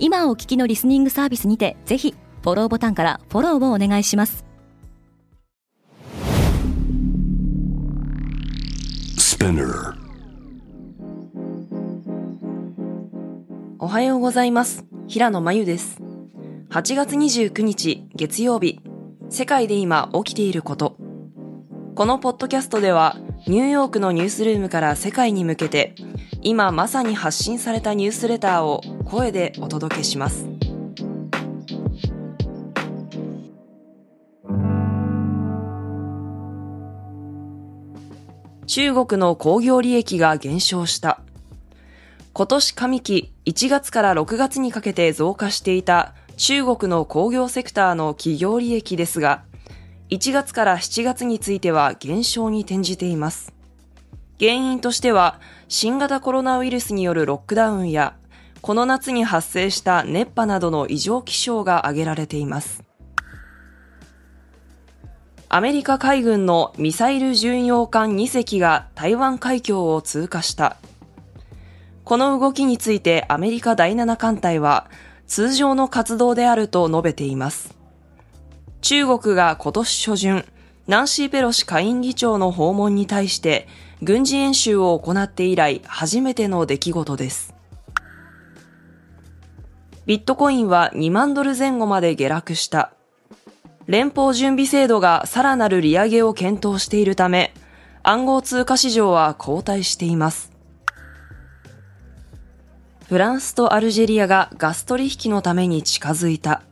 今お聞きのリスニングサービスにてぜひフォローボタンからフォローをお願いします。おはようございます。平野真由です。8月29日月曜日。世界で今起きていること。このポッドキャストではニューヨークのニュースルームから世界に向けて今まさに発信されたニュースレターを声でお届けします中国の工業利益が減少した今年上期1月から6月にかけて増加していた中国の工業セクターの企業利益ですが、1月から7月については減少に転じています。原因としては、新型コロナウイルスによるロックダウンや、この夏に発生した熱波などの異常気象が挙げられています。アメリカ海軍のミサイル巡洋艦2隻が台湾海峡を通過した。この動きについてアメリカ第7艦隊は通常の活動であると述べています。中国が今年初旬、ナンシー・ペロシ下院議長の訪問に対して軍事演習を行って以来初めての出来事です。ビットコインは2万ドル前後まで下落した。連邦準備制度がさらなる利上げを検討しているため、暗号通貨市場は後退しています。フランスとアルジェリアがガス取引のために近づいた。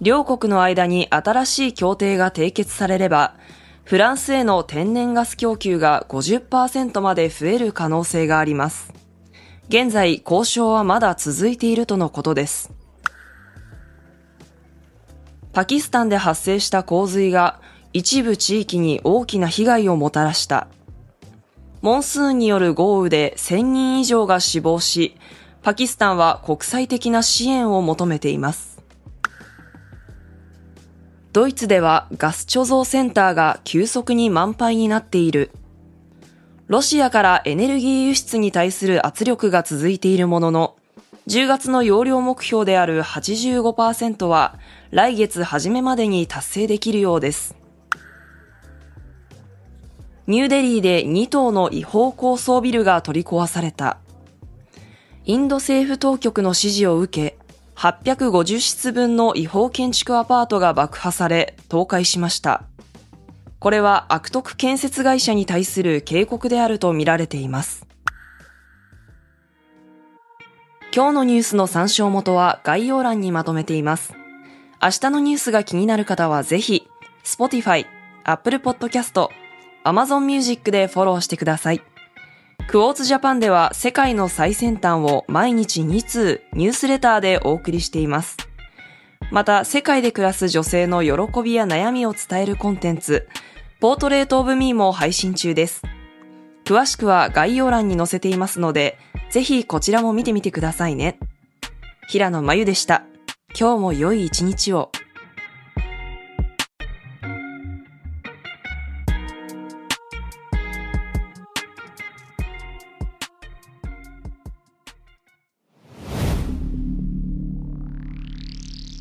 両国の間に新しい協定が締結されれば、フランスへの天然ガス供給が50%まで増える可能性があります。現在、交渉はまだ続いているとのことです。パキスタンで発生した洪水が一部地域に大きな被害をもたらした。モンスーンによる豪雨で1000人以上が死亡し、パキスタンは国際的な支援を求めています。ドイツではガス貯蔵センターが急速に満杯になっている。ロシアからエネルギー輸出に対する圧力が続いているものの、10月の容量目標である85%は来月初めまでに達成できるようです。ニューデリーで2棟の違法高層ビルが取り壊された。インド政府当局の指示を受け、850室分の違法建築アパートが爆破され、倒壊しました。これは悪徳建設会社に対する警告であるとみられています。今日のニュースの参照元は概要欄にまとめています。明日のニュースが気になる方はぜひ、Spotify、Apple Podcast、Amazon Music でフォローしてください。クォーツジャパンでは世界の最先端を毎日2通ニュースレターでお送りしています。また、世界で暮らす女性の喜びや悩みを伝えるコンテンツ、ポートレートオブミーも配信中です。詳しくは概要欄に載せていますので、ぜひこちらも見てみてくださいね。平野真由でした。今日も良い一日を。